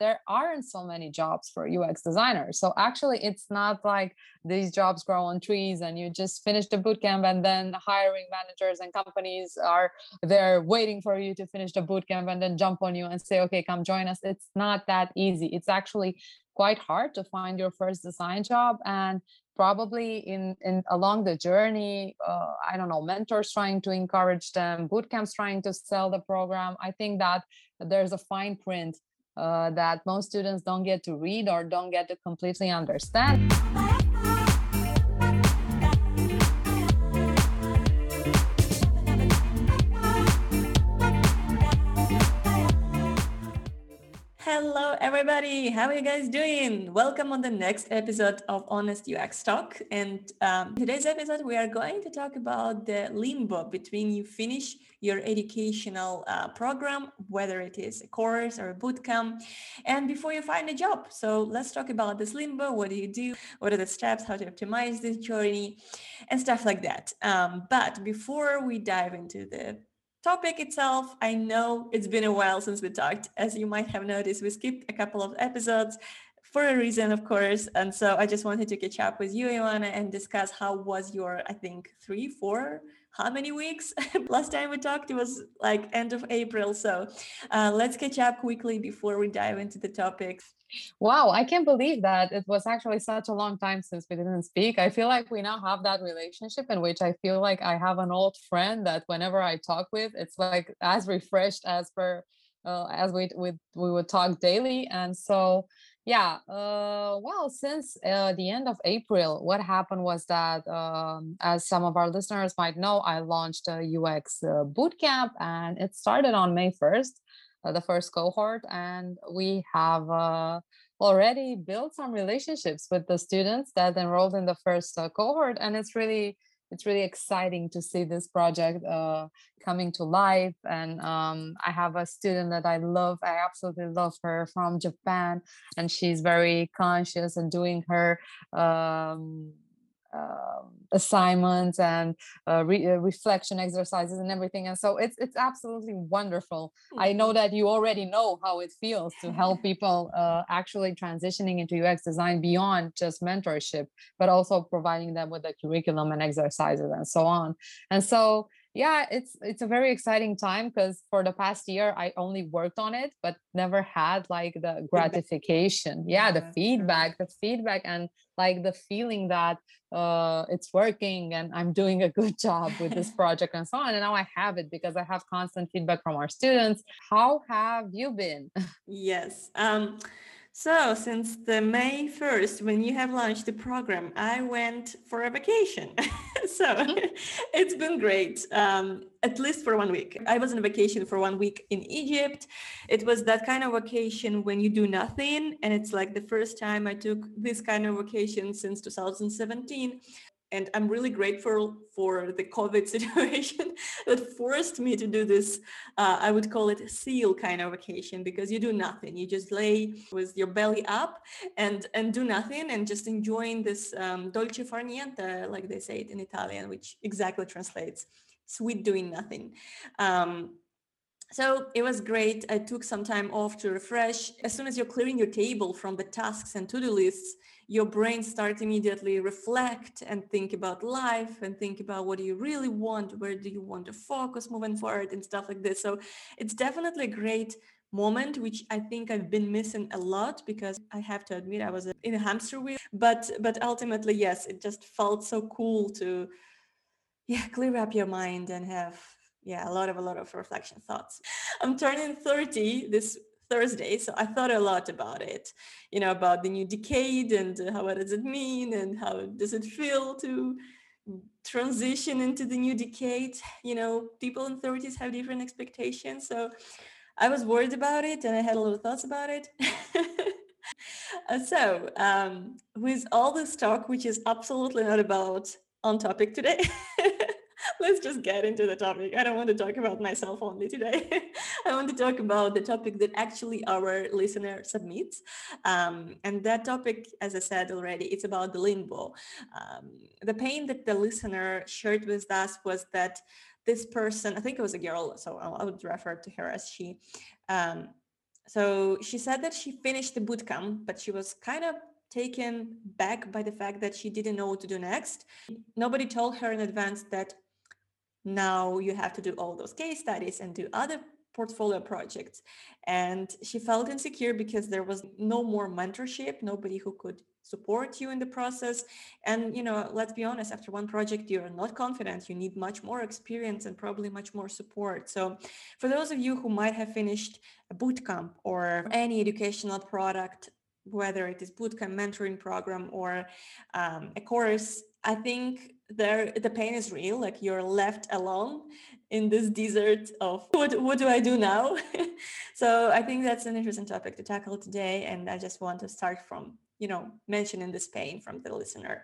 there aren't so many jobs for UX designers. So actually, it's not like these jobs grow on trees and you just finish the bootcamp and then hiring managers and companies are there waiting for you to finish the bootcamp and then jump on you and say, okay, come join us. It's not that easy. It's actually quite hard to find your first design job and probably in in along the journey uh, i don't know mentors trying to encourage them bootcamps trying to sell the program i think that there's a fine print uh, that most students don't get to read or don't get to completely understand. Hello, everybody. How are you guys doing? Welcome on the next episode of Honest UX Talk. And um, today's episode, we are going to talk about the limbo between you finish your educational uh, program, whether it is a course or a bootcamp, and before you find a job. So let's talk about this limbo. What do you do? What are the steps? How to optimize this journey, and stuff like that. Um, but before we dive into the topic itself, I know it's been a while since we talked. As you might have noticed, we skipped a couple of episodes for a reason, of course. And so I just wanted to catch up with you, Ioana, and discuss how was your, I think, three, four, how many weeks? Last time we talked, it was like end of April. So uh, let's catch up quickly before we dive into the topics. Wow, I can't believe that it was actually such a long time since we didn't speak. I feel like we now have that relationship in which I feel like I have an old friend that whenever I talk with, it's like as refreshed as per uh, as we, we we would talk daily. And so yeah, uh, well, since uh, the end of April, what happened was that, um, as some of our listeners might know, I launched a UX uh, bootcamp, and it started on May first uh, the first cohort and we have uh, already built some relationships with the students that enrolled in the first uh, cohort and it's really it's really exciting to see this project uh, coming to life. And um, i have a student that i love i absolutely love her from japan and she's very conscious and doing her um, assignments and uh, re- uh, reflection exercises and everything and so it's it's absolutely wonderful mm-hmm. i know mm-hmm. that you already know how it feels to help people uh, actually transitioning into ux design beyond just mentorship but also providing them with the curriculum and exercises and so on and so yeah it's it's a very exciting time because for the past year i only worked on it but never had like the gratification. Yeah, yeah the feedback the feedback and like the feeling that uh, it's working and i'm doing a good job with this project and so on and now i have it because i have constant feedback from our students. How have you been? Yes um so, since the May 1st, when you have launched the program, I went for a vacation. so, mm-hmm. it's been great, um, at least for one week. I was on vacation for one week in Egypt. It was that kind of vacation when you do nothing. And it's like the first time I took this kind of vacation since 2017 and i'm really grateful for the covid situation that forced me to do this uh, i would call it a seal kind of vacation because you do nothing you just lay with your belly up and and do nothing and just enjoying this um, dolce far niente like they say it in italian which exactly translates sweet doing nothing um, so it was great. I took some time off to refresh. As soon as you're clearing your table from the tasks and to-do lists, your brain starts immediately reflect and think about life and think about what do you really want, where do you want to focus moving forward and stuff like this. So it's definitely a great moment which i think i've been missing a lot because i have to admit i was in a hamster wheel but but ultimately yes it just felt so cool to yeah clear up your mind and have yeah a lot of a lot of reflection thoughts i'm turning 30 this Thursday. So I thought a lot about it, you know, about the new decade and how what does it mean and how does it feel to transition into the new decade. You know, people in 30s have different expectations. So I was worried about it and I had a lot of thoughts about it. so um, with all this talk, which is absolutely not about on topic today, let's just get into the topic. I don't want to talk about myself only today. I want to talk about the topic that actually our listener submits. Um, and that topic, as I said already, it's about the limbo. Um, the pain that the listener shared with us was that this person, I think it was a girl, so I would refer to her as she, um, so she said that she finished the bootcamp, but she was kind of taken back by the fact that she didn't know what to do next. Nobody told her in advance that now you have to do all those case studies and do other portfolio projects. And she felt insecure because there was no more mentorship, nobody who could support you in the process. And, you know, let's be honest, after one project, you're not confident. You need much more experience and probably much more support. So, for those of you who might have finished a bootcamp or any educational product, whether it is bootcamp mentoring program or um, a course, I think there the pain is real. Like you're left alone in this desert of what, what do I do now? so I think that's an interesting topic to tackle today. And I just want to start from you know mentioning this pain from the listener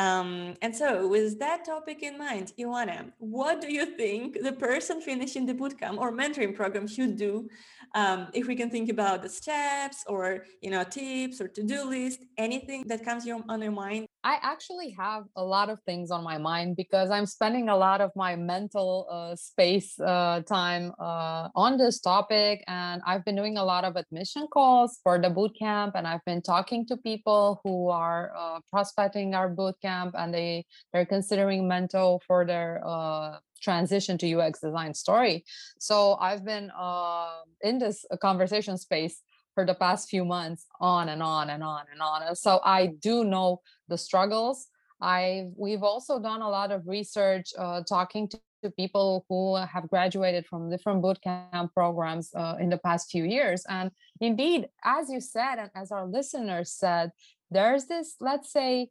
um, and so with that topic in mind Ioana, what do you think the person finishing the bootcamp or mentoring program should do um, if we can think about the steps or you know tips or to-do list anything that comes your, on your mind I actually have a lot of things on my mind because I'm spending a lot of my mental uh, space uh, time uh, on this topic. And I've been doing a lot of admission calls for the bootcamp, and I've been talking to people who are uh, prospecting our bootcamp, and they they're considering Mento for their uh, transition to UX design story. So I've been uh, in this conversation space for the past few months on and on and on and on. So I do know the struggles. I we've also done a lot of research uh, talking to, to, people who have graduated from different bootcamp programs uh, in the past few years. And indeed, as you said, and as our listeners said, there's this, let's say,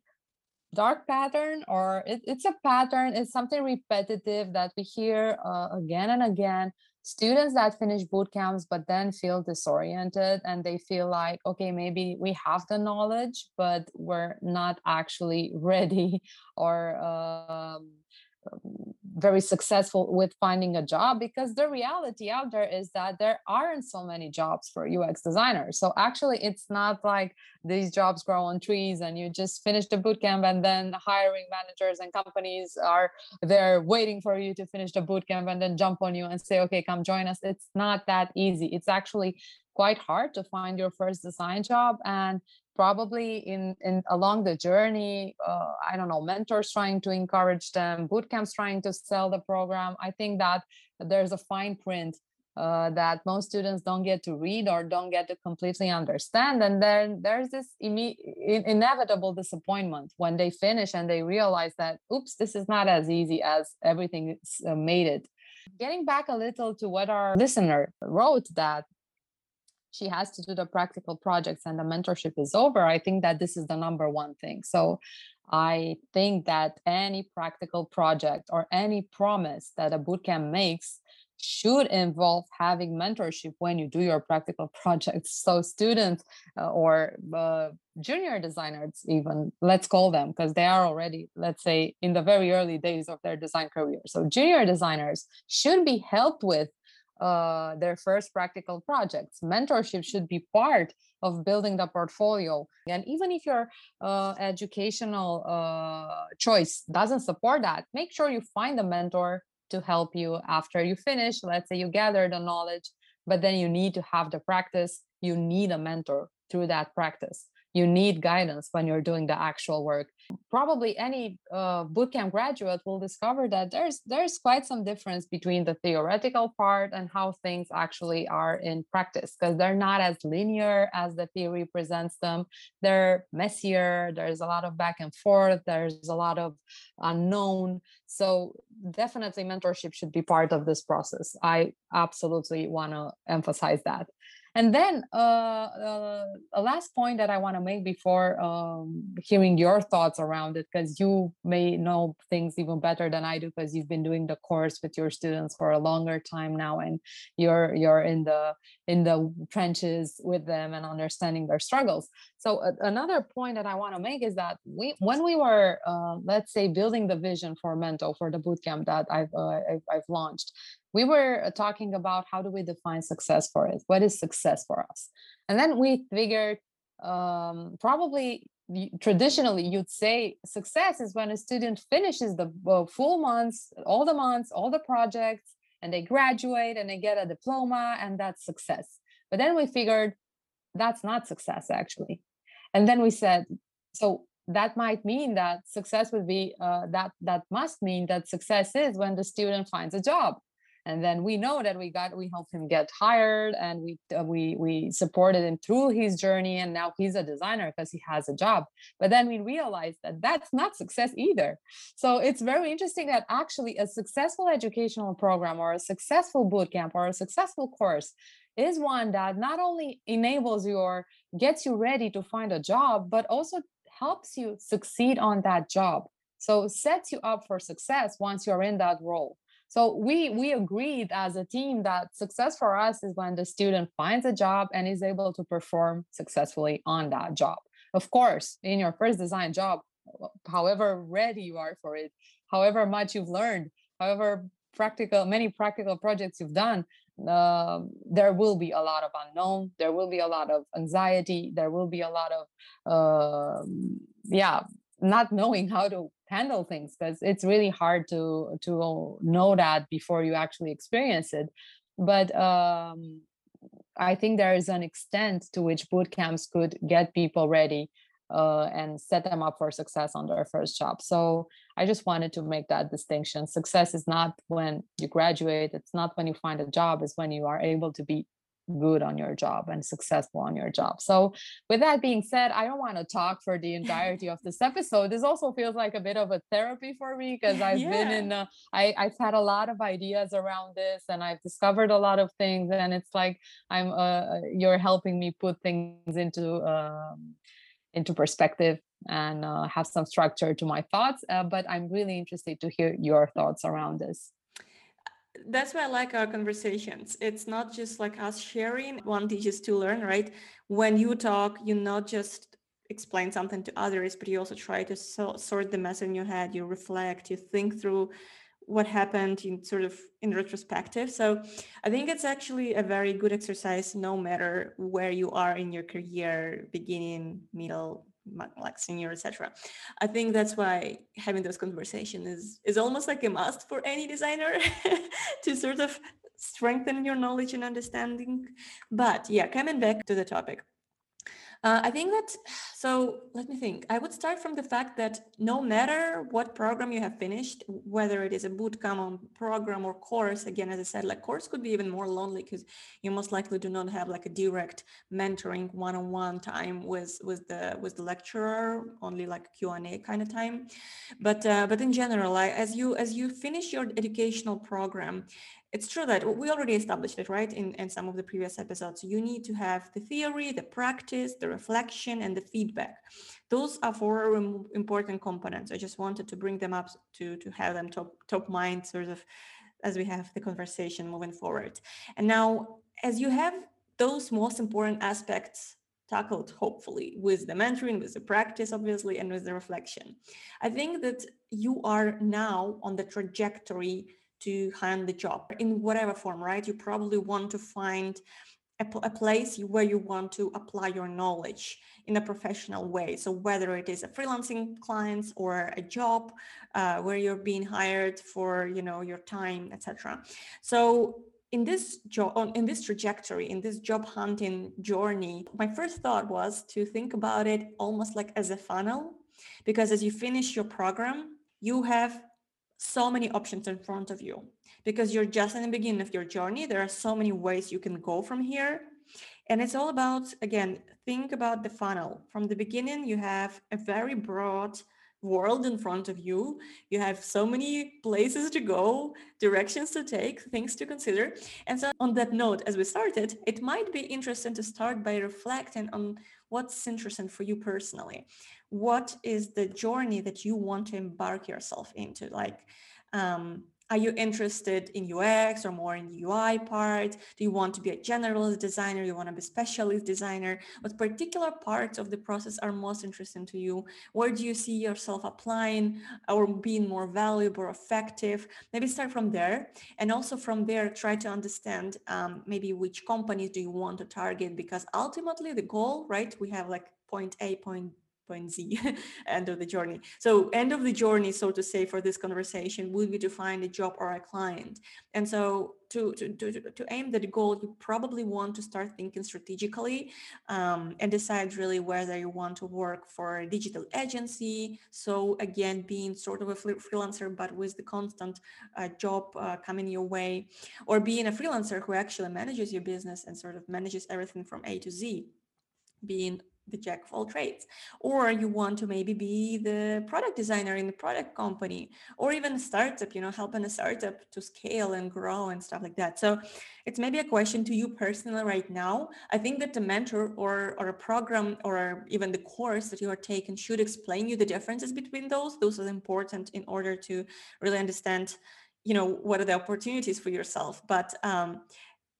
dark pattern or it, it's a pattern it's something repetitive that we hear uh, again and again students that finish boot camps but then feel disoriented and they feel like okay maybe we have the knowledge but we're not actually ready or um, very successful with finding a job because the reality out there is that there aren't so many jobs for UX designers. So actually, it's not like these jobs grow on trees and you just finish the bootcamp and then hiring managers and companies are there waiting for you to finish the bootcamp and then jump on you and say, okay, come join us. It's not that easy. It's actually quite hard to find your first design job and probably in, in along the journey uh, i don't know mentors trying to encourage them boot camps trying to sell the program. I think that there's a fine print uh, that most students don't get to read or don't get to completely understand. And then there's this imme- inevitable disappointment when they finish and they realize that oops this is not as easy as everything uh, made it. Getting back a little to what our listener wrote that she has to do the practical projects and the mentorship is over i think that this is the number one thing. So i think that any practical project or any promise that a bootcamp makes should involve having mentorship when you do your practical projects. So students uh, or uh, junior designers even let's call them because they are already let's say in the very early days of their design career. So junior designers should be helped with uh, their first practical projects. Mentorship should be part of building the portfolio. And even if your uh, educational uh, choice doesn't support that, make sure you find a mentor to help you after you finish. Let's say you gather the knowledge, but then you need to have the practice. You need a mentor through that practice you need guidance when you're doing the actual work. Probably any uh, bootcamp graduate will discover that there's there's quite some difference between the theoretical part and how things actually are in practice because they're not as linear as the theory presents them. They're messier there's a lot of back and forth there's a lot of unknown. So definitely mentorship should be part of this process. I absolutely want to emphasize that and then uh, uh, a last point that I want to make before um, hearing your thoughts around it, because you may know things even better than I do, because you've been doing the course with your students for a longer time now, and you're you're in the in the trenches with them and understanding their struggles. So uh, another point that I want to make is that we when we were uh, let's say building the vision for Mento for the bootcamp that I've, uh, I've I've launched, we were uh, talking about how do we define success for it? What is success for us? And then we figured um, probably traditionally you'd say success is when a student finishes the uh, full months all the months all the projects and they graduate and they get a diploma and that's success. But then we figured that's not success actually. And then we said so that might mean that success would be uh, that that must mean that success is when the student finds a job and then we know that we got we helped him get hired and we uh, we we supported him through his journey and now he's a designer because he has a job. But then we realized that that's not success either. So it's very interesting that actually a successful educational program or a successful boot camp or a successful course is one that not only enables you or gets you ready to find a job but also helps you succeed on that job. So sets you up for success once you're in that role so we we agreed as a team that success for us is when the student finds a job and is able to perform successfully on that job. Of course in your first design job however ready you are for it however much you've learned however practical many practical projects you've done uh, there will be a lot of unknown there will be a lot of anxiety there will be a lot of uh, yeah not knowing how to handle things because it's really hard to to know that before you actually experience it. But um, i think there is an extent to which boot camps could get people ready uh, and set them up for success on their first job. So i just wanted to make that distinction. Success is not when you graduate it's not when you find a job it's when you are able to be good on your job and successful on your job. So, with that being said, I don't want to talk for the entirety of this episode. This also feels like a bit of a therapy for me because I've yeah. been in, a, I, I've had a lot of ideas around this and I've discovered a lot of things. And it's like I'm, uh, you're helping me put things into, um, into perspective and uh, have some structure to my thoughts. Uh, but I'm really interested to hear your thoughts around this that's why I like our conversations. It's not just like us sharing, one teaches to learn, right? When you talk, you not just explain something to others, but you also try to so, sort the mess in your head, you reflect, you think through what happened in sort of in retrospective. So I think it's actually a very good exercise no matter where you are in your career, beginning, middle, like senior etc i think that's why having those conversations is is almost like a must for any designer to sort of strengthen your knowledge and understanding. But yeah coming back to the topic uh, I think that, so let me think. I would start from the fact that no matter what program you have finished, whether it is a bootcamp program or course, again, as I said, like course could be even more lonely because you most likely do not have like a direct mentoring one-on-one time with with the with the lecturer, only like Q and A kind of time. But uh, but in general, I, as you as you finish your educational program, it's true that we already established it, right? In, in some of the previous episodes, you need to have the theory, the practice, the reflection, and the feedback. Those are four important components. I just wanted to bring them up to, to have them top, top mind sort of as we have the conversation moving forward. And now, as you have those most important aspects tackled, hopefully, with the mentoring, with the practice, obviously, and with the reflection, I think that you are now on the trajectory to hand the job in whatever form, right? You probably want to find a, a, place where you want to apply your knowledge in a professional way. So whether it is a freelancing clients or a job uh, where you're being hired for, you know, your time, etc. So in this job, in this trajectory, in this job hunting journey, my first thought was to think about it almost like as a funnel, because as you finish your program, you have so many options in front of you because you're just in the beginning of your journey. There are so many ways you can go from here. And it's all about, again, think about the funnel. From the beginning, you have a very broad world in front of you. You have so many places to go, directions to take, things to consider. And so, on that note, as we started, it might be interesting to start by reflecting on what's interesting for you personally? What is the journey that you want to embark yourself into? Like um, are you interested in UX or more in the UI part? Do you want to be a generalist designer? You want to be a specialist designer? What particular parts of the process are most interesting to you? Where do you see yourself applying or being more valuable or effective? Maybe start from there. And also from there, try to understand um, maybe which companies do you want to target? Because ultimately the goal, right? We have like point A, point point Z, end of the journey. So end of the journey, so to say, for this conversation would be to find a job or a client. And so to, to, to, to aim that goal, you probably want to start thinking strategically um, and decide really whether you want to work for a digital agency. So again, being sort of a freelancer, but with the constant uh, job uh, coming your way, or being a freelancer who actually manages your business and sort of manages everything from A to Z being the jack of all trades or you want to maybe be the product designer in the product company or even a startup you know helping a startup to scale and grow and stuff like that. So it's maybe a question to you personally right now. I think that the mentor or or a program or even the course that you are taking should explain you the differences between those. Those are important in order to really understand you know what are the opportunities for yourself. But um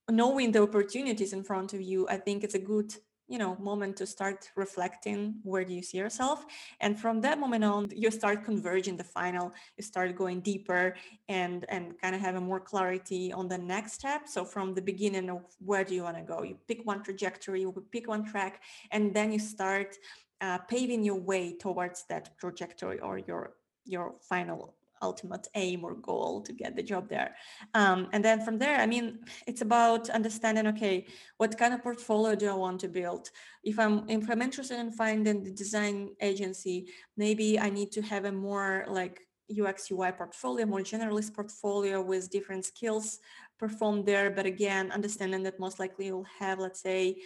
knowing the opportunities in front of you i think it's a good you know moment to start reflecting where do you see yourself. And from that moment on you start converging the final you start going deeper and and kind of having more clarity on the next step. So from the beginning of where do you want to go you pick one trajectory you pick one track and then you start uh, paving your way towards that trajectory or your your final ultimate aim or goal to get the job there. Um, and then from there, I mean, it's about understanding, okay, what kind of portfolio do I want to build? If I'm if I'm interested in finding the design agency, maybe I need to have a more like UX UI portfolio, more generalist portfolio with different skills performed there. But again, understanding that most likely you'll have, let's say,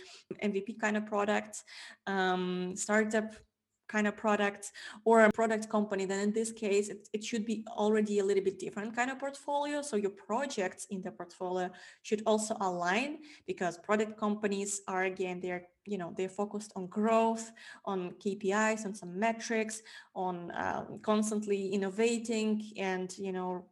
MVP kind of products, um, startup kind of products or a product company, then in this case, it, it should be already a little bit different kind of portfolio. So your projects in the portfolio should also align because product companies are again, they're you know they're focused on growth on kpis on some metrics on um, constantly innovating and you know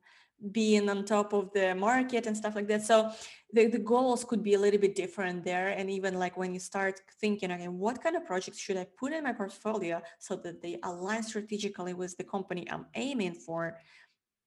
being on top of the market and stuff like that. So the, the goals could be a little bit different there. And even like when you start thinking, okay, what kind of projects should I put in my portfolio so that they align strategically with the company I'm aiming for?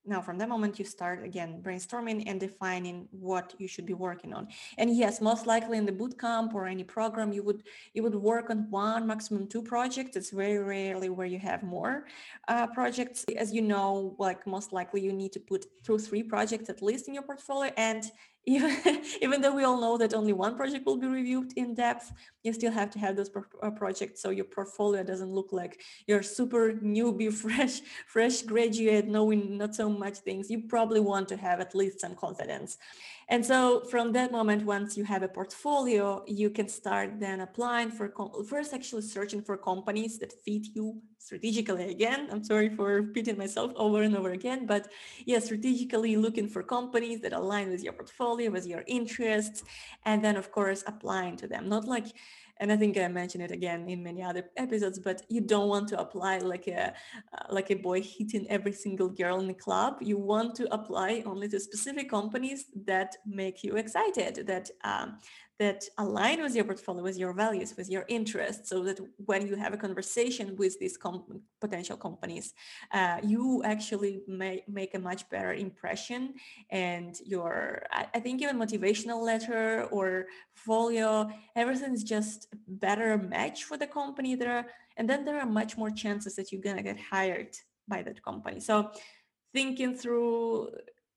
Now from that moment you start again brainstorming and defining what you should be working on. And yes most likely in the bootcamp or any program you would you would work on one maximum two projects. It's very rarely where you have more uh, projects. As you know like most likely you need to put two three projects at least in your portfolio and even, even though we all know that only one project will be reviewed in depth, you still have to have those pro- uh, projects so your portfolio doesn't look like you're super newbie, fresh, fresh graduate, knowing not so much things. You probably want to have at least some confidence. And so from that moment, once you have a portfolio, you can start then applying for, first actually searching for companies that fit you strategically again. I'm sorry for repeating myself over and over again, but yeah, strategically looking for companies that align with your portfolio, with your interests, and then of course applying to them. Not like and I think I mentioned it again in many other episodes, but you don't want to apply like a uh, like a boy hitting every single girl in the club. You want to apply only to specific companies that make you excited, that um, that align with your portfolio, with your values, with your interests, so that when you have a conversation with these com- potential companies, uh, you actually may make a much better impression. And your, I, I think, even motivational letter or folio, everything is just better match for the company there. And then there are much more chances that you're gonna get hired by that company. So thinking through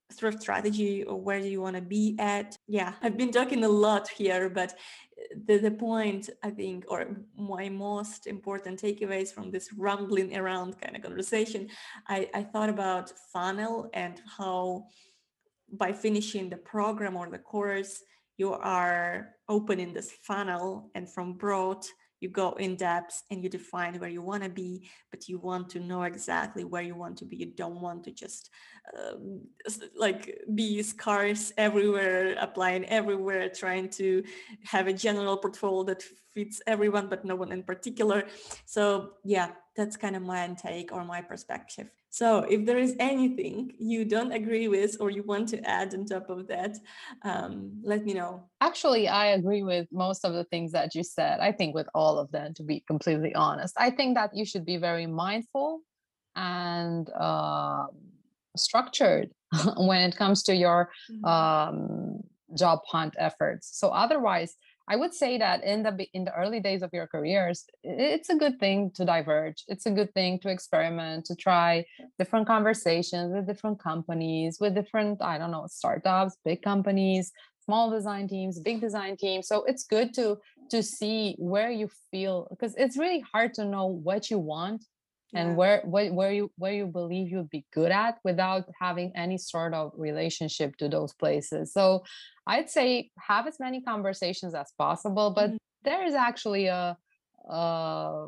of strategy or where do you want to be at? Yeah i've been talking a lot here but uh, the, the point i think or my most important takeaways from this rambling around kind of conversation i, I thought about funnel and how by finishing the program or the course you are opening this funnel and from broad you go in depth and you define where you want to be but you want to know exactly where you want to be. You don't want to just uh, like be scarce everywhere applying everywhere trying to have a general portfolio that fits everyone but no one in particular. So yeah that's kind of my take or my perspective so if there is anything you don't agree with or you want to add on top of that, um, let me know. Actually, I agree with most of the things that you said. I think with all of them, to be completely honest. I think that you should be very mindful and uh, structured when it comes to your mm-hmm. um, job hunt efforts. So otherwise, I would say that in the in the early days of your careers, it's a good thing to diverge. It's a good thing to experiment, to try different conversations with different companies, with different I don't know startups, big companies, small design teams, big design teams. So it's good to to see where you feel because it's really hard to know what you want and yeah. where, where where you where you believe you'd be good at without having any sort of relationship to those places so i'd say have as many conversations as possible but mm-hmm. there is actually a, a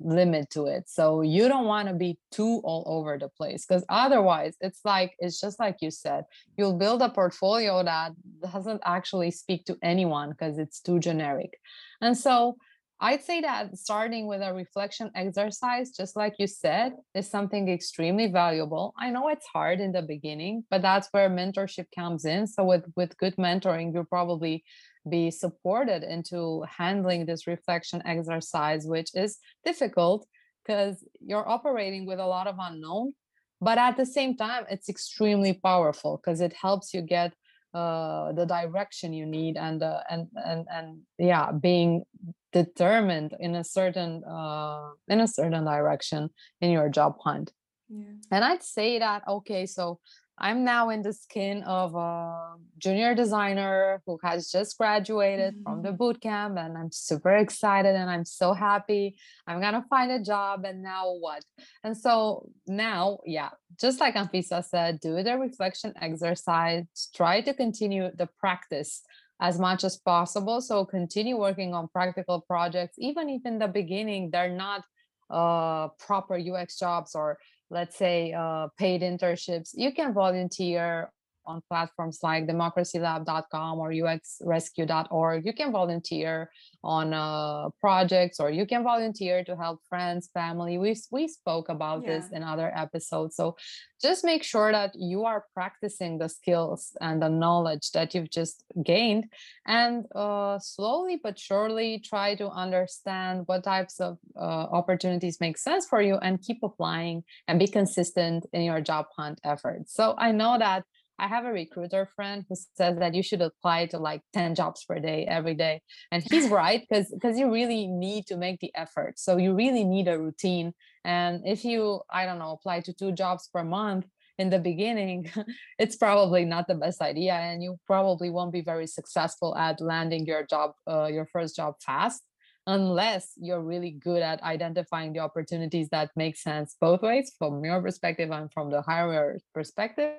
limit to it so you don't want to be too all over the place because otherwise it's like it's just like you said you'll build a portfolio that doesn't actually speak to anyone because it's too generic and so I'd say that starting with a reflection exercise, just like you said, is something extremely valuable. I know it's hard in the beginning, but that's where mentorship comes in. So with with good mentoring, you'll probably be supported into handling this reflection exercise, which is difficult because you're operating with a lot of unknown. But at the same time, it's extremely powerful because it helps you get uh, the direction you need and uh, and and and yeah being determined in a certain uh, in a certain direction in your job hunt yeah. and i'd say that okay so I'm now in the skin of a junior designer who has just graduated mm-hmm. from the mm-hmm. boot camp, and I'm super excited and I'm so happy. I'm gonna find a job, and now what? And so now, yeah, just like Anfisa said, do the reflection exercise, try to continue the practice as much as possible. So continue working on practical projects, even if in the beginning they're not uh, proper UX jobs or let's say uh, paid internships you can volunteer on platforms like democracylab.com or uxrescue.org. You can volunteer on uh, projects or you can volunteer to help friends, family. We, we spoke about yeah. this in other episodes. So just make sure that you are practicing the skills and the knowledge that you've just gained and uh, slowly but surely try to understand what types of uh, opportunities make sense for you and keep applying and be consistent in your job hunt efforts. So I know that I have a recruiter friend who says that you should apply to like 10 jobs per day every day. And he's right because because you really need to make the effort. So you really need a routine. And if you, I don't know, apply to two jobs per month in the beginning, it's probably not the best idea. And you probably won't be very successful at landing your job, uh, your first job fast unless you're really good at identifying the opportunities that make sense both ways from your perspective and from the hirer perspective.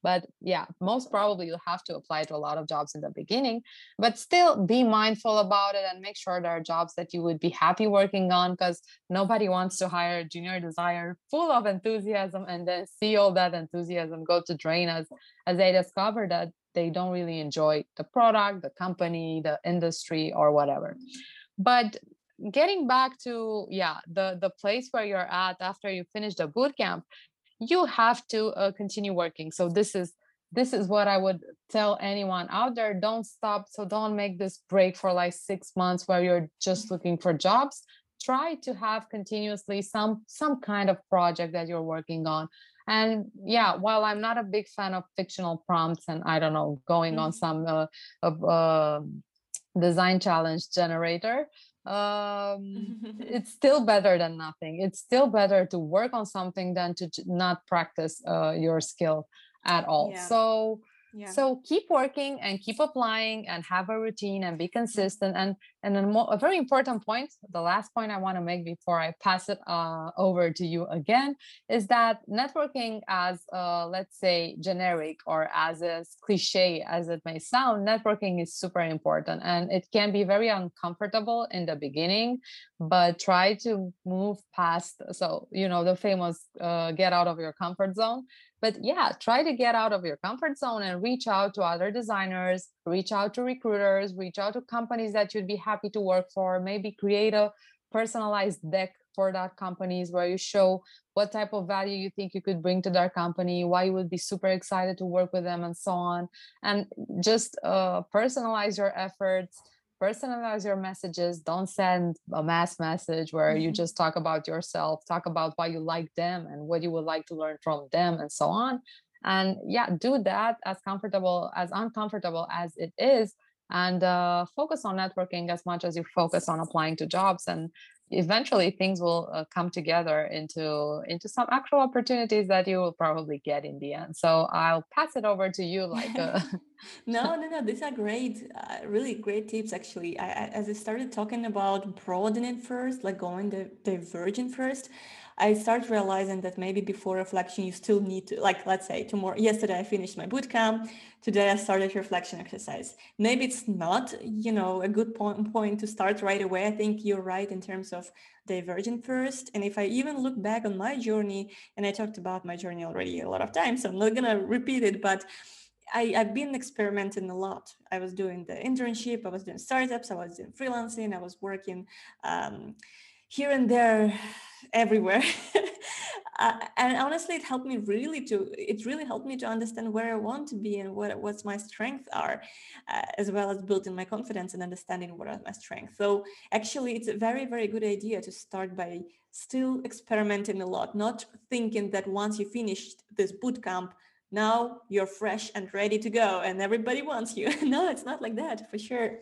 But yeah most probably you'll have to apply to a lot of jobs in the beginning but still be mindful about it and make sure there are jobs that you would be happy working on because nobody wants to hire a junior designer full of enthusiasm and then see all that enthusiasm go to drain as as they discover that they don't really enjoy the product the company the industry or whatever but getting back to yeah the the place where you're at after you finish the boot camp you have to uh, continue working. So this is this is what i would tell anyone out there don't stop. So don't make this break for like six months where you're just looking for jobs. Try to have continuously some some kind of project that you're working on. And yeah while i'm not a big fan of fictional prompts and i don't know going on mm-hmm. some uh, uh, design challenge generator um it's still better than nothing it's still better to work on something than to not practice uh, your skill at all yeah. so yeah. so keep working and keep applying and have a routine and be consistent. And and then a very important point the last point i want to make before i pass it uh, over to you again is that networking as uh, let's say generic or as as cliche as it may sound networking is super important. And it can be very uncomfortable in the beginning but try to move past so you know the famous uh, get out of your comfort zone. But yeah try to get out of your comfort zone and reach out to other designers reach out to recruiters reach out to companies that you'd be happy to work for. Maybe create a personalized deck for that companies where you show what type of value you think you could bring to their company why you would be super excited to work with them and so on. And just uh, personalize your efforts personalize your messages. Don't send a mass message where you mm-hmm. just talk about yourself talk about why you like them and what you would like to learn from them and so on. And yeah do that as comfortable as uncomfortable as it is. And uh, focus on networking as much as you focus on applying to jobs and eventually things will uh, come together into into some actual opportunities that you will probably get in the end. So i'll pass it over to you like uh, no no no these are great uh, really great tips actually. I, I, as i started talking about broadening first like going the divergent first I start realizing that maybe before reflection, you still need to, like, let's say tomorrow, yesterday I finished my bootcamp. Today I started reflection exercise. Maybe it's not, you know, a good point, point to start right away. I think you're right in terms of divergent first. And if I even look back on my journey, and I talked about my journey already a lot of times, so I'm not to repeat it, but I, have been experimenting a lot. I was doing the internship, I was doing startups, I was doing freelancing, I was working um, here and there everywhere. Uh, and honestly it helped me really to it really helped me to understand where i want to be and what what's my strengths are uh, as well as building my confidence and understanding what are my strengths. So actually it's a very very good idea to start by still experimenting a lot not thinking that once you finished this boot camp now you're fresh and ready to go and everybody wants you. No it's not like that for sure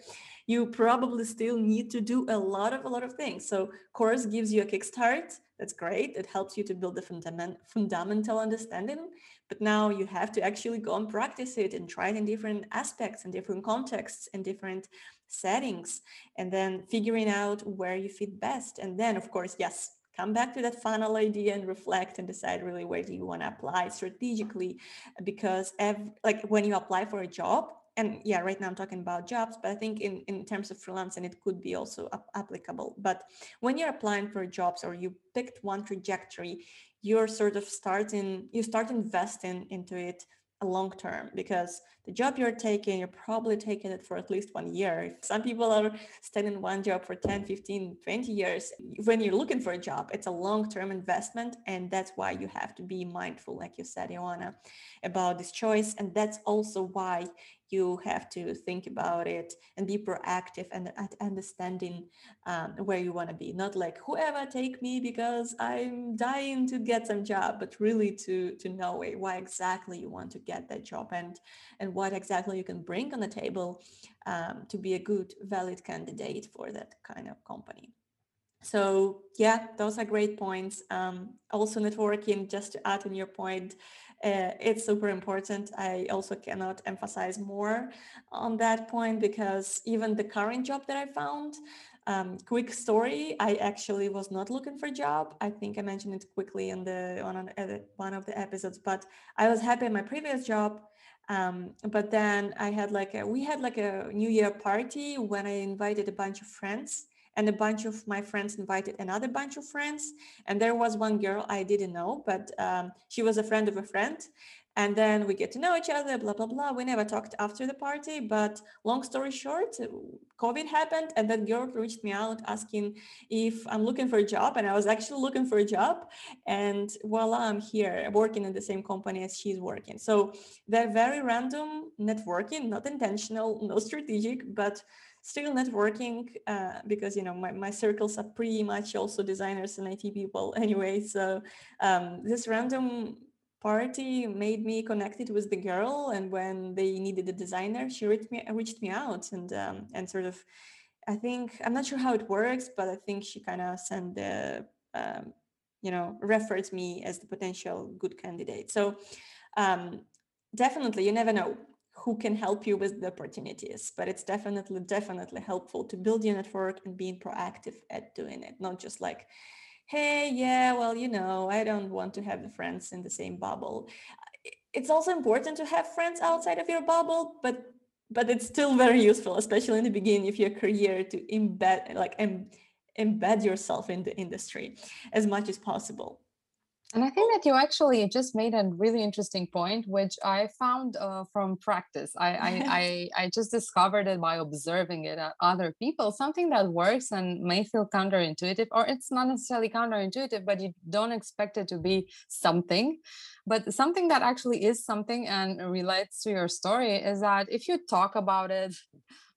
you probably still need to do a lot of a lot of things. So course gives you a kickstart. That's great. It helps you to build a fundament, fundamental understanding. But now you have to actually go and practice it and try it in different aspects and different contexts and different settings, and then figuring out where you fit best. And then, of course, yes, come back to that final idea and reflect and decide really where do you want to apply strategically because ev- like when you apply for a job and yeah right now i'm talking about jobs but i think in, in terms of freelancing it could be also applicable. But when you're applying for jobs or you picked one trajectory you're sort of starting you start investing into it long term because the job you're taking you're probably taking it for at least one year. Some people are staying in one job for 10 15 20 years when you're looking for a job it's a long term investment and that's why you have to be mindful like you said Ioana about this choice. And that's also why you have to think about it and be proactive and at understanding um, where you want to be. Not like whoever take me because i'm dying to get some job but really to to know why exactly you want to get that job and and what exactly you can bring on the table um, to be a good valid candidate for that kind of company. So yeah those are great points. Um, also networking just to add on your point uh, it's super important. I also cannot emphasize more on that point because even the current job that I found, um, quick story, I actually was not looking for a job. I think I mentioned it quickly in the on an, uh, one of the episodes, but I was happy in my previous job. Um, but then I had like a, we had like a New Year party when I invited a bunch of friends and a bunch of my friends invited another bunch of friends. And there was one girl i didn't know but um, she was a friend of a friend. And then we get to know each other blah blah blah. We never talked after the party but long story short covid happened and that girl reached me out asking if i'm looking for a job and i was actually looking for a job. And voila i'm here working in the same company as she's working. So they're very random networking not intentional no strategic but still networking uh, because you know my, my circles are pretty much also designers and IT people anyway. So um, this random party made me connected with the girl, and when they needed a designer, she reached me reached me out and um, and sort of. I think I'm not sure how it works, but I think she kind of sent the um, you know referred me as the potential good candidate. So um, definitely, you never know who can help you with the opportunities but it's definitely definitely helpful to build your network and being proactive at doing it not just like hey yeah well you know i don't want to have the friends in the same bubble. It's also important to have friends outside of your bubble but but it's still very useful especially in the beginning of your career to embed like em, embed yourself in the industry as much as possible and I think that you actually just made a really interesting point, which I found uh, from practice. I, I, I, I, just discovered it by observing it at other people, something that works and may feel counterintuitive, or it's not necessarily counterintuitive, but you don't expect it to be something. But something that actually is something and relates to your story is that if you talk about it,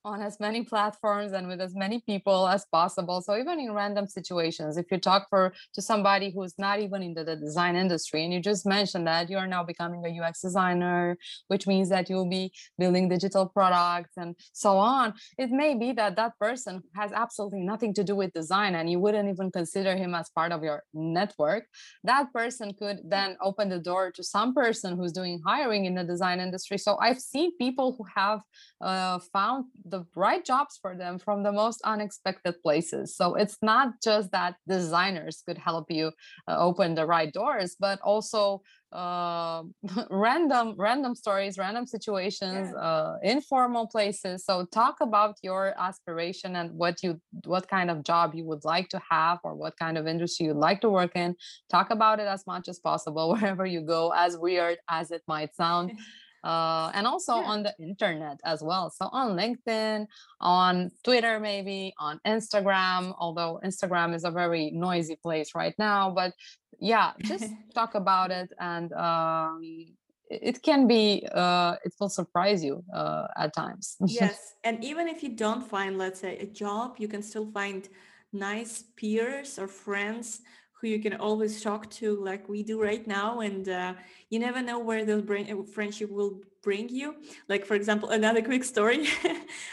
on as many platforms and with as many people as possible. So even in random situations if you talk for to somebody who's not even into the design industry and you just mentioned that you are now becoming a ux designer which means that you'll be building digital products and so on it may be that that person has absolutely nothing to do with design and you wouldn't even consider him as part of your network. That person could then open the door to some person who's doing hiring in the design industry. So i've seen people who have uh, found the right jobs for them from the most unexpected places. So it's not just that designers could help you uh, open the right doors, but also uh, random random stories random situations yeah. uh, informal places so talk about your aspiration and what you what kind of job you would like to have or what kind of industry you'd like to work in talk about it as much as possible wherever you go as weird as it might sound uh, and also yeah. on the internet as well. So on LinkedIn, on Twitter, maybe on Instagram, although Instagram is a very noisy place right now. But yeah, just talk about it and um, it can be uh, it will surprise you uh, at times yes and even if you don't find let's say a job you can still find nice peers or friends who you can always talk to like we do right now and uh, you never know where those uh, friendship will bring you. Like for example another quick story.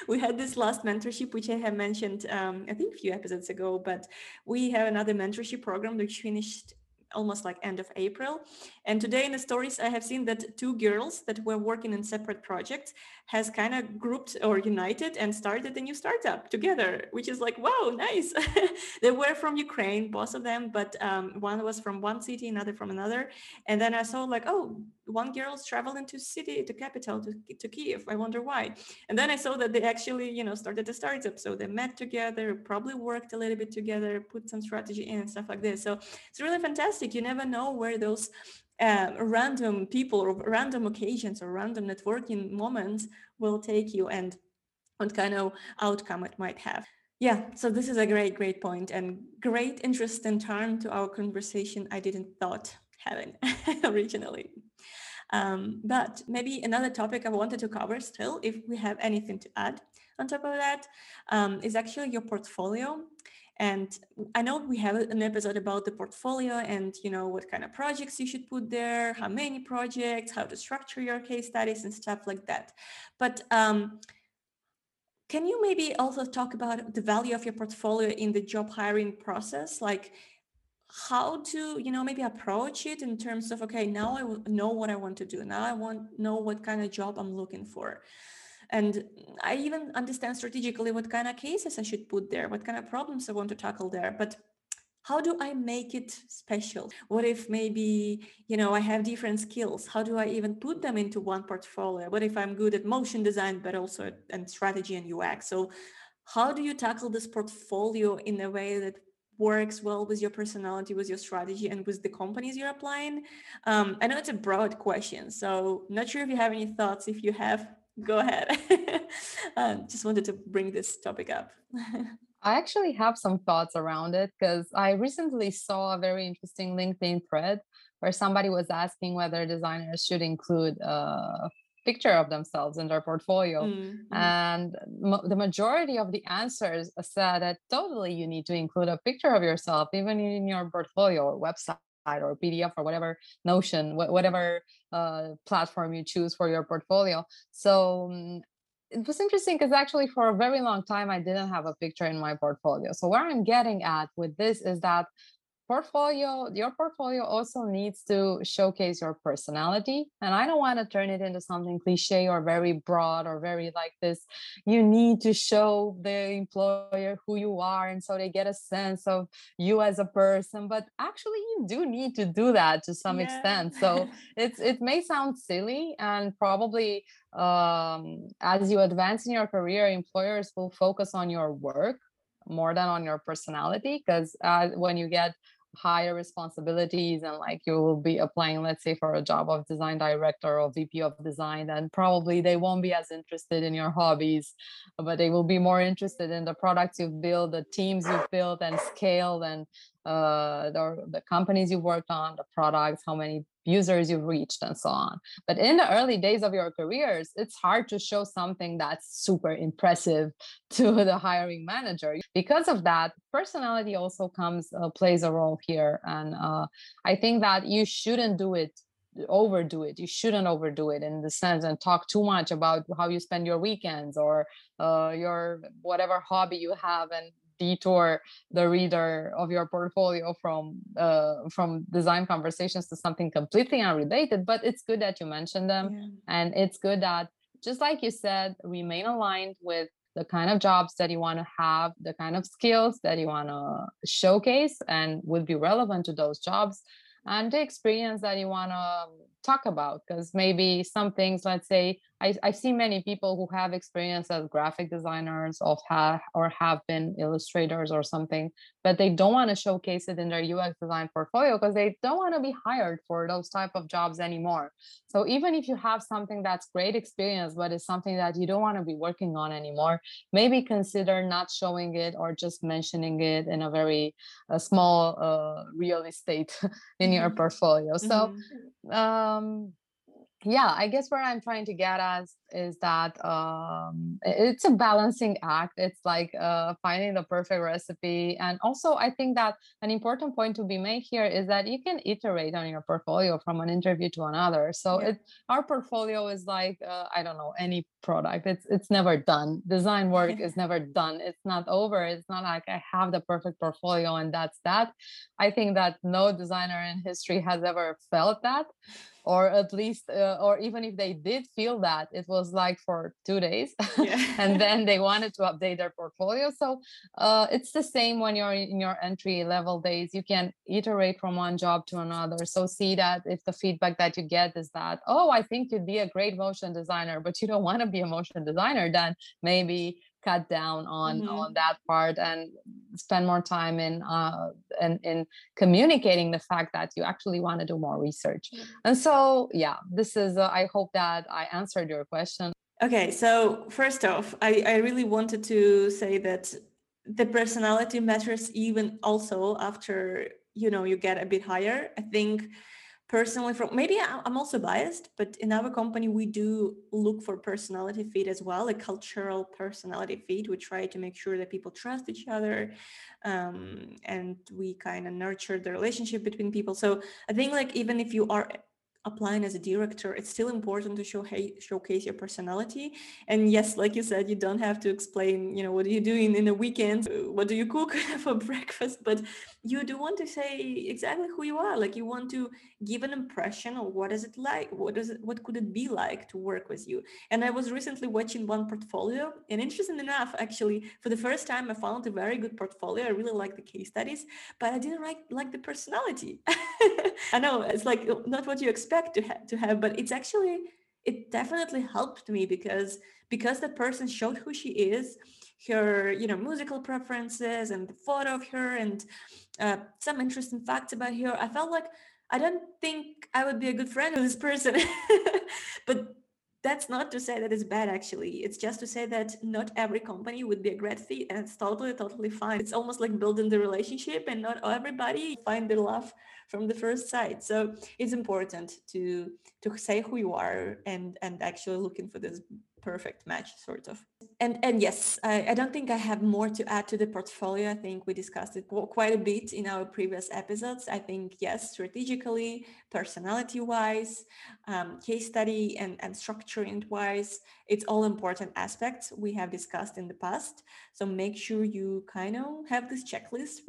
We had this last mentorship which i have mentioned um, i think a few episodes ago but we have another mentorship program which finished almost like end of April. And today in the stories, I have seen that two girls that were working in separate projects has kind of grouped or united and started a new startup together, which is like, wow, nice. they were from Ukraine, both of them, but um, one was from one city, another from another. And then I saw like, oh, one girl's traveling to city, to capital, to, to Kiev. I wonder why. And then I saw that they actually, you know, started a startup. So they met together, probably worked a little bit together, put some strategy in and stuff like this. So it's really fantastic. You never know where those uh, random people or random occasions or random networking moments will take you and what kind of outcome it might have. Yeah, so this is a great, great point and great interest turn to our conversation I didn't thought having originally. Um, but maybe another topic I wanted to cover still, if we have anything to add on top of that, um, is actually your portfolio. And I know we have an episode about the portfolio and you know what kind of projects you should put there, how many projects, how to structure your case studies and stuff like that. But um, can you maybe also talk about the value of your portfolio in the job hiring process? Like how to you know maybe approach it in terms of okay now i know what i want to do now i want know what kind of job i'm looking for and i even understand strategically what kind of cases i should put there what kind of problems i want to tackle there. But how do i make it special? What if maybe you know i have different skills? How do i even put them into one portfolio? What if i'm good at motion design but also and strategy and ux so how do you tackle this portfolio in a way that works well with your personality, with your strategy, and with the companies you're applying? Um, I know it's a broad question, so not sure if you have any thoughts. If you have, go ahead. uh, just wanted to bring this topic up. I actually have some thoughts around it because I recently saw a very interesting LinkedIn thread where somebody was asking whether designers should include a picture of themselves in their portfolio mm-hmm. and m- the majority of the answers said that totally you need to include a picture of yourself even in your portfolio or website or pdf or whatever notion wh- whatever uh, platform you choose for your portfolio. So um, it was interesting because actually for a very long time i didn't have a picture in my portfolio. So where i'm getting at with this is that portfolio your portfolio also needs to showcase your personality. And i don't want to turn it into something cliche or very broad or very like this. You need to show the employer who you are and so they get a sense of you as a person. But actually you do need to do that to some yeah. extent. So it's it may sound silly and probably um, as you advance in your career employers will focus on your work more than on your personality because uh, when you get higher responsibilities and like you will be applying let's say for a job of design director or vp of design then probably they won't be as interested in your hobbies but they will be more interested in the products you've built the teams you've built and scaled and uh, the, the companies you've worked on the products how many users you've reached and so on. But in the early days of your careers it's hard to show something that's super impressive to the hiring manager. Because of that personality also comes uh, plays a role here. And uh, i think that you shouldn't do it overdo it. You shouldn't overdo it in the sense and talk too much about how you spend your weekends or uh, your whatever hobby you have and detour the reader of your portfolio from uh, from design conversations to something completely unrelated but it's good that you mentioned them yeah. and it's good that just like you said remain aligned with the kind of jobs that you want to have the kind of skills that you want to showcase and would be relevant to those jobs and the experience that you want to talk about because maybe some things let's say I, I see many people who have experience as graphic designers of have or have been illustrators or something, but they don't want to showcase it in their UX design portfolio because they don't want to be hired for those type of jobs anymore. So even if you have something that's great experience, but it's something that you don't want to be working on anymore, maybe consider not showing it or just mentioning it in a very uh, small uh, real estate in your mm-hmm. portfolio. So mm-hmm. Um, yeah i guess where i'm trying to get at is that um, it's a balancing act. It's like uh, finding the perfect recipe. And also i think that an important point to be made here is that you can iterate on your portfolio from an interview to another. So yeah. it, our portfolio is like uh, i don't know any product. It's it's never done. Design work is never done. It's not over. It's not like i have the perfect portfolio and that's that. I think that no designer in history has ever felt that or at least uh, or even if they did feel that it was like for two days yeah. and then they wanted to update their portfolio. So uh, it's the same when you're in your entry level days. You can iterate from one job to another. So see that if the feedback that you get is that oh i think you'd be a great motion designer but you don't want to be a motion designer then maybe cut down on mm-hmm. on that part and spend more time in uh in, in communicating the fact that you actually want to do more research mm-hmm. and so yeah this is uh, i hope that i answered your question okay so first off i i really wanted to say that the personality matters even also after you know you get a bit higher i think personally from maybe i'm also biased but in our company we do look for personality fit as well a cultural personality fit. We try to make sure that people trust each other um, and we kind of nurture the relationship between people. So i think like even if you are applying as a director it's still important to show showcase your personality. And yes like you said you don't have to explain you know what are you doing in the weekend uh, what do you cook for breakfast? But you do want to say exactly who you are. Like you want to give an impression of what is it like what is it what could it be like to work with you. And i was recently watching one portfolio and interesting enough actually for the first time i found a very good portfolio. I really like the case studies but i didn't like like the personality. I know it's like not what you expect expect to have to have but it's actually it definitely helped me because because the person showed who she is her you know musical preferences and the photo of her and uh, some interesting facts about her. I felt like i don't think i would be a good friend with this person. But that's not to say that it's bad actually. It's just to say that not every company would be a great fit and it's totally totally fine. It's almost like building the relationship and not everybody find their love from the first sight. So it's important to to say who you are and and actually looking for this perfect match sort of. And and yes I, I, don't think i have more to add to the portfolio. I think we discussed it quite a bit in our previous episodes. I think yes strategically personality wise um, case study and and structuring wise it's all important aspects we have discussed in the past. So make sure you kind of have this checklist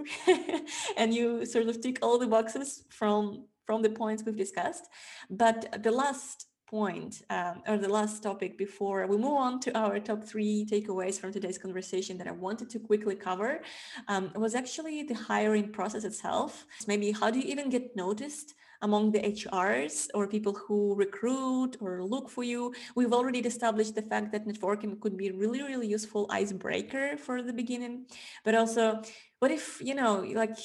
and you sort of tick all the boxes from from the points we've discussed. But the last point um, or the last topic before we move on to our top three takeaways from today's conversation that I wanted to quickly cover um, was actually the hiring process itself. Maybe how do you even get noticed among the HRs or people who recruit or look for you. We've already established the fact that networking could be really, really useful icebreaker for the beginning. But also, what if, you know, like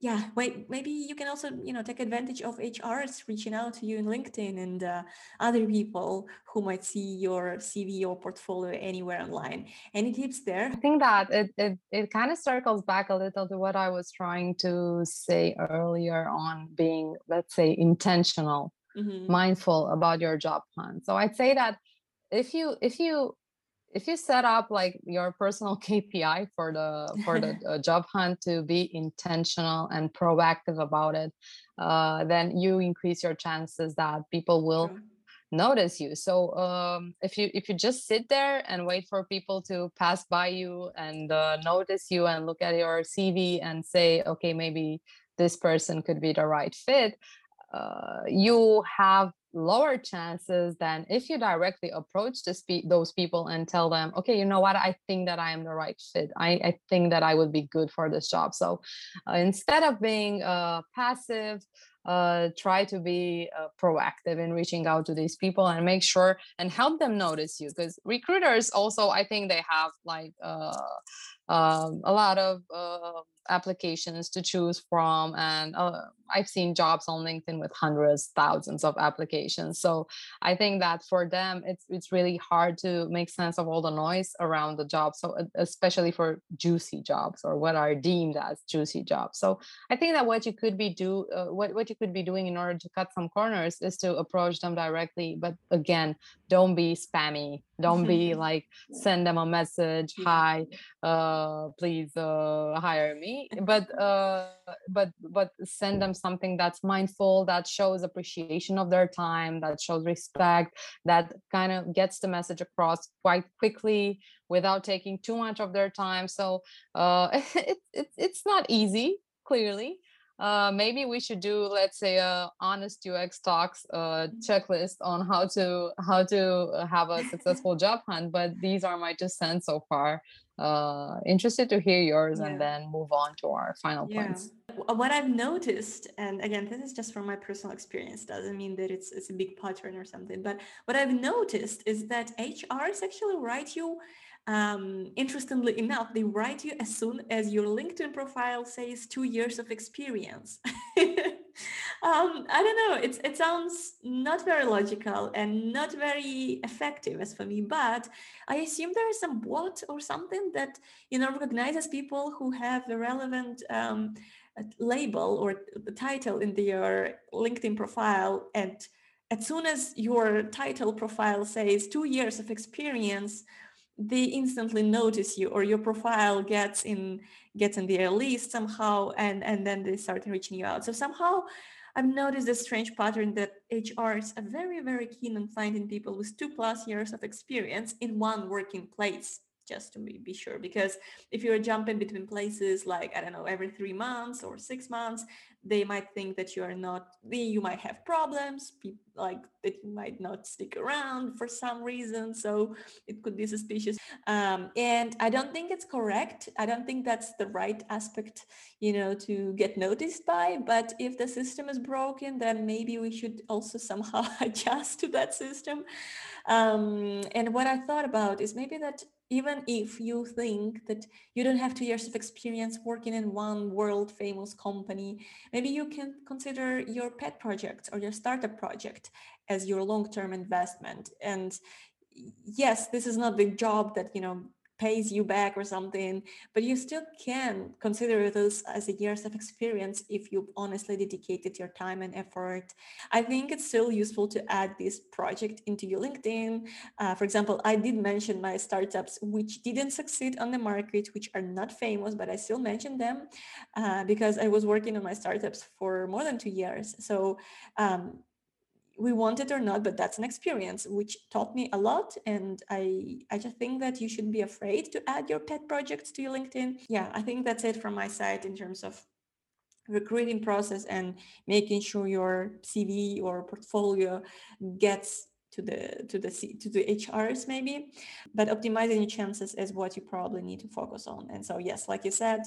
yeah wait maybe you can also you know take advantage of hrs reaching out to you in linkedin and uh, other people who might see your cv or portfolio anywhere online. Any tips there? I think that it it, it kind of circles back a little to what i was trying to say earlier on being let's say intentional mm-hmm. mindful about your job hunt. So i'd say that if you if you if you set up like your personal KPI for the for the uh, job hunt to be intentional and proactive about it, uh, then you increase your chances that people will notice you. So um, if you if you just sit there and wait for people to pass by you and uh, notice you and look at your CV and say, okay, maybe this person could be the right fit, uh, you have lower chances than if you directly approach spe- those people and tell them okay you know what? I think that i am the right fit. I, I think that i would be good for this job. So uh, instead of being uh, passive uh, try to be uh, proactive in reaching out to these people and make sure and help them notice you because recruiters also i think they have like uh, um, a lot of uh, applications to choose from and uh, i've seen jobs on linkedin with hundreds thousands of applications. So i think that for them it's it's really hard to make sense of all the noise around the job so especially for juicy jobs or what are deemed as juicy jobs. So i think that what you could be do uh, what, what you could be doing in order to cut some corners is to approach them directly but again don't be spammy. Don't be like send them a message. Hi uh please uh hire me but uh but but send them something that's mindful that shows appreciation of their time that shows respect that kind of gets the message across quite quickly without taking too much of their time. So uh it, it it's not easy clearly. Uh, maybe we should do let's say a honest ux talks uh, checklist on how to how to have a successful job hunt but these are my two cents so far uh, interested to hear yours yeah. and then move on to our final yeah. points. What I've noticed, and again, this is just from my personal experience, doesn't mean that it's it's a big pattern or something. But what I've noticed is that HRs actually write you. Um, interestingly enough, they write you as soon as your LinkedIn profile says two years of experience. um, I don't know. It's it sounds not very logical and not very effective as for me. But I assume there is some bot or something that you know recognizes people who have a relevant um, label or the title in their LinkedIn profile, and as soon as your title profile says two years of experience they instantly notice you or your profile gets in gets in their list somehow and and then they start reaching you out so somehow i've noticed a strange pattern that hrs are very very keen on finding people with two plus years of experience in one working place just to be, sure because if you're jumping between places like i don't know every three months or six months they might think that you are not you might have problems like that you might not stick around for some reason so it could be suspicious. Um, and i don't think it's correct. I don't think that's the right aspect you know to get noticed by but if the system is broken then maybe we should also somehow adjust to that system. Um, and what i thought about is maybe that even if you think that you don't have two years of experience working in one world famous company, maybe you can consider your pet project or your startup project as your long-term investment. And yes, this is not the job that, you know, pays you back or something, but you still can consider this as a years of experience if you honestly dedicated your time and effort. I think it's still useful to add this project into your LinkedIn. Uh, for example, I did mention my startups which didn't succeed on the market, which are not famous, but I still mentioned them uh, because I was working on my startups for more than two years. So um, we want it or not but that's an experience which taught me a lot. And i i just think that you shouldn't be afraid to add your pet projects to your linkedin. Yeah i think that's it from my side in terms of recruiting process and making sure your cv or portfolio gets to the to the to the hrs maybe. But optimizing your chances is what you probably need to focus on. And so yes like you said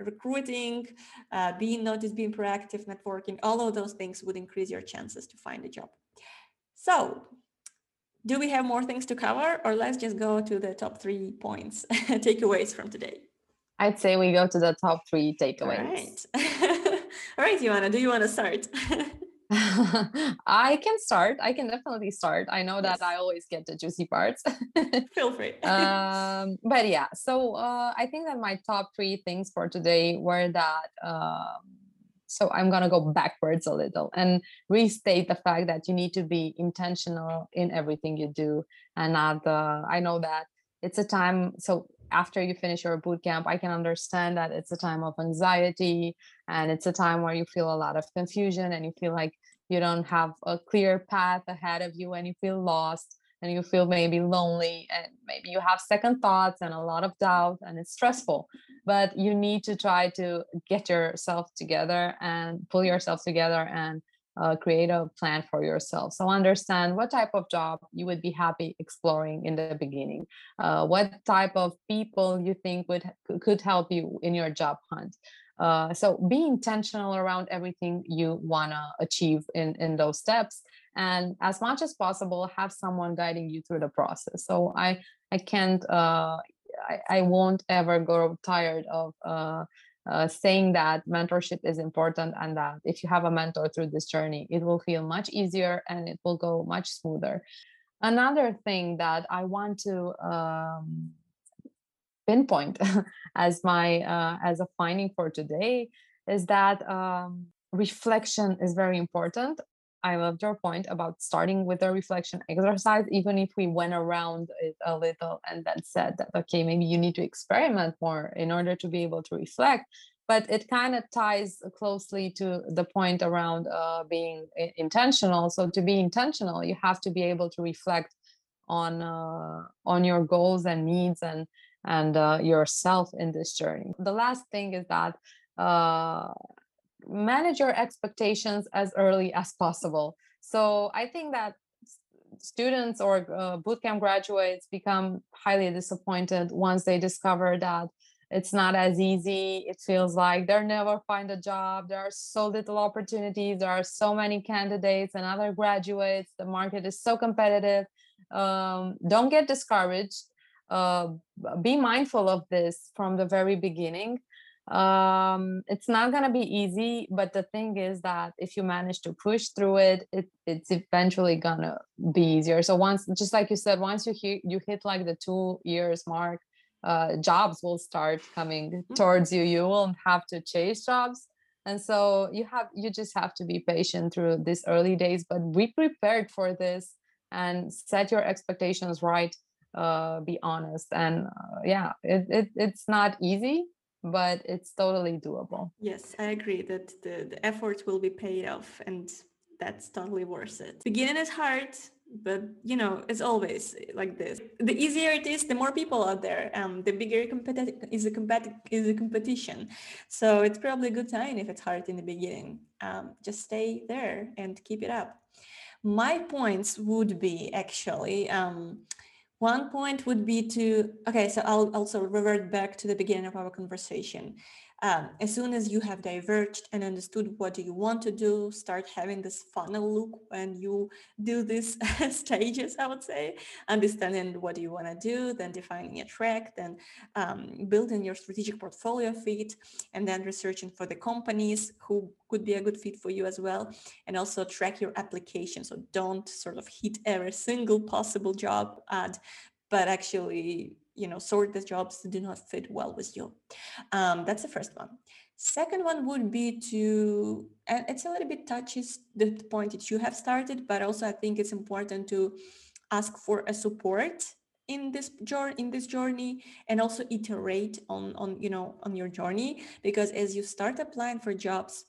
recruiting, uh, being noticed, being proactive, networking, all of those things would increase your chances to find a job. So, do we have more things to cover, or let's just go to the top three points, takeaways from today? I'd say we go to the top three takeaways. Right. All right, Ioana, do you want to start? I can start. I can definitely start. I know that yes. I always get the juicy parts. Feel free. um, but yeah, so uh, I think that my top three things for today were that. Um, so I'm gonna go backwards a little and restate the fact that you need to be intentional in everything you do, and not. Uh, I know that it's a time. So after you finish your boot camp, I can understand that it's a time of anxiety and it's a time where you feel a lot of confusion and you feel like you don't have a clear path ahead of you and you feel lost and you feel maybe lonely and maybe you have second thoughts and a lot of doubt and it's stressful. But you need to try to get yourself together and pull yourself together and uh, create a plan for yourself. So understand what type of job you would be happy exploring in the beginning. Uh, what type of people you think would could help you in your job hunt. Uh, so be intentional around everything you wanna achieve in in those steps, and as much as possible, have someone guiding you through the process. So I I can't. Uh, I, I won't ever grow tired of uh, uh, saying that mentorship is important and that if you have a mentor through this journey, it will feel much easier and it will go much smoother. Another thing that I want to um, pinpoint as my uh, as a finding for today is that um, reflection is very important I loved your point about starting with a reflection exercise, even if we went around it a little and then said that, okay, maybe you need to experiment more in order to be able to reflect. But it kind of ties closely to the point around uh, being intentional. So to be intentional, you have to be able to reflect on uh, on your goals and needs and and uh, yourself in this journey. The last thing is that uh, manage your expectations as early as possible. So I think that students or uh, bootcamp graduates become highly disappointed once they discover that it's not as easy. It feels like they'll never find a job. There are so little opportunities. There are so many candidates and other graduates. The market is so competitive. Um, don't get discouraged. Uh, be mindful of this from the very beginning um it's not going to be easy but the thing is that if you manage to push through it, it it's eventually gonna be easier. So once just like you said once you hit you hit like the two years mark uh jobs will start coming mm-hmm. towards you. You won't have to chase jobs. And so you have you just have to be patient through these early days. But be prepared for this and set your expectations right uh be honest. And uh, yeah it, it it's not easy but it's totally doable. Yes, I agree that the, the effort will be paid off and that's totally worth it. Beginning is hard, but you know, it's always like this. The easier it is, the more people out there, um, the bigger competi- is a competi- is a competition. So it's probably a good sign if it's hard in the beginning. Um, just stay there and keep it up. My points would be actually um, one point would be to, okay, so I'll also revert back to the beginning of our conversation um, as soon as you have diverged and understood what do you want to do start having this funnel look when you do these stages i would say. Understanding what you want to do then defining a track then um, building your strategic portfolio fit and then researching for the companies who could be a good fit for you as well. And also track your application so don't sort of hit every single possible job ad but actually you know sort the jobs that do not fit well with you. Um, that's the first one. Second one would be to and it's a little bit touches the point that you have started but also i think it's important to ask for a support in this journey in this journey and also iterate on on you know on your journey because as you start applying for jobs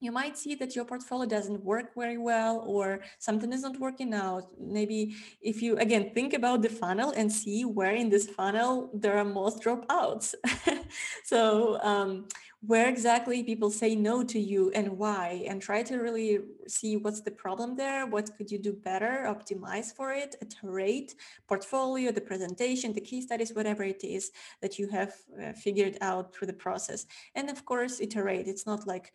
you might see that your portfolio doesn't work very well or something isn't working out. Maybe if you again think about the funnel and see where in this funnel there are most dropouts. So um, where exactly people say no to you and why and try to really see what's the problem there what could you do better optimize for it iterate portfolio the presentation the case studies whatever it is that you have uh, figured out through the process. And of course iterate. It's not like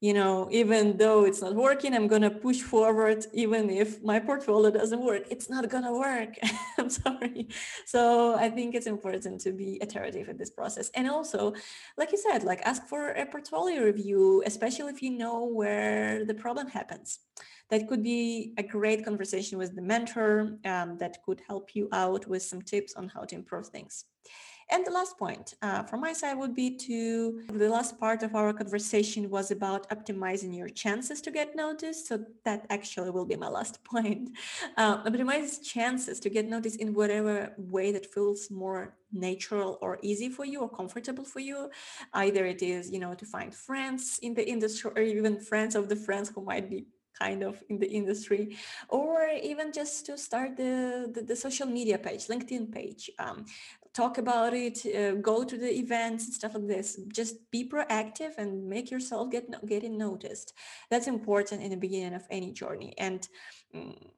you know even though it's not working i'm going to push forward even if my portfolio doesn't work. It's not going to work. I'm sorry. So i think it's important to be iterative in this process. And also like you said like ask for a portfolio review especially if you know where the problem happens. That could be a great conversation with the mentor um, that could help you out with some tips on how to improve things and the last point uh, from my side would be to the last part of our conversation was about optimizing your chances to get noticed. So that actually will be my last point. Uh, optimize chances to get noticed in whatever way that feels more natural or easy for you or comfortable for you. Either it is, you know, to find friends in the industry or even friends of the friends who might be kind of in the industry or even just to start the, the, the social media page linkedin page um, talk about it uh, go to the events and stuff like this. Just be proactive and make yourself get getting noticed. That's important in the beginning of any journey. And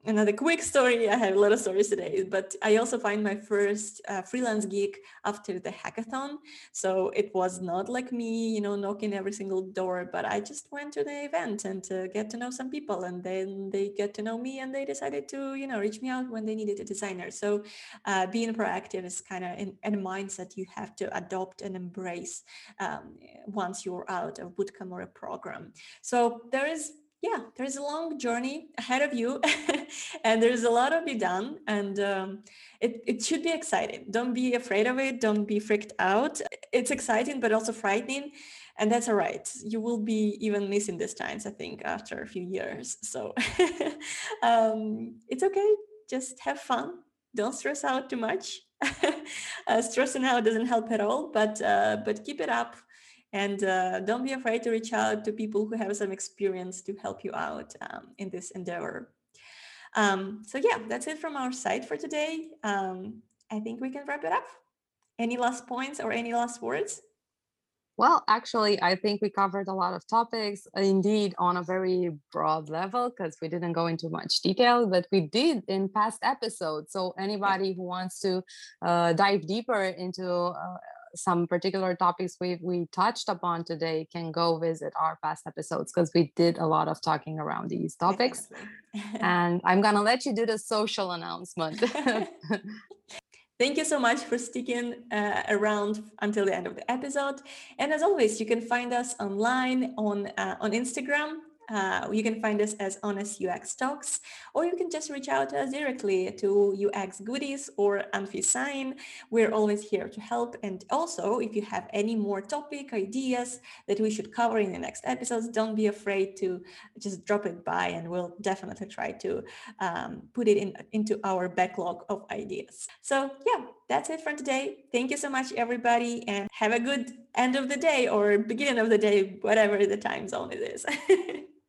another quick story. I have a lot of stories today, but I also find my first uh, freelance gig after the hackathon. So it was not like me, you know, knocking every single door, but I just went to the event and to get to know some people and then they get to know me and they decided to, you know, reach me out when they needed a designer. So uh, being proactive is kind of a mindset you have to adopt and embrace um, once you're out of bootcamp or a program. So there is yeah, there's a long journey ahead of you, and there's a lot to be done, and um, it it should be exciting. Don't be afraid of it. Don't be freaked out. It's exciting, but also frightening, and that's all right. You will be even missing these times, I think, after a few years. So um, it's okay. Just have fun. Don't stress out too much. uh, stressing out doesn't help at all, but uh, but keep it up and uh, don't be afraid to reach out to people who have some experience to help you out um, in this endeavor. Um, so yeah, that's it from our side for today. Um, I think we can wrap it up. Any last points or any last words? Well, actually, I think we covered a lot of topics, indeed, on a very broad level, because we didn't go into much detail, but we did in past episodes. So, anybody who wants to uh, dive deeper into uh, some particular topics we we touched upon today can go visit our past episodes because we did a lot of talking around these topics. And i'm gonna let you do the social announcement. Thank you so much for sticking uh, around until the end of the episode. And as always, you can find us online on uh, on Instagram uh, you can find us as Honest UX Talks, or you can just reach out to us directly to UX Goodies or Amphi Sign. We're always here to help. And also, if you have any more topic ideas that we should cover in the next episodes, don't be afraid to just drop it by, and we'll definitely try to um, put it in into our backlog of ideas. So yeah, that's it for today. Thank you so much, everybody, and have a good end of the day or beginning of the day, whatever the time zone it is.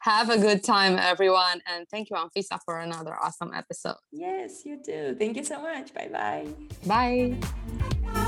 Have a good time, everyone. And thank you, Anfisa, for another awesome episode. Yes, you too. Thank you so much. Bye-bye. Bye.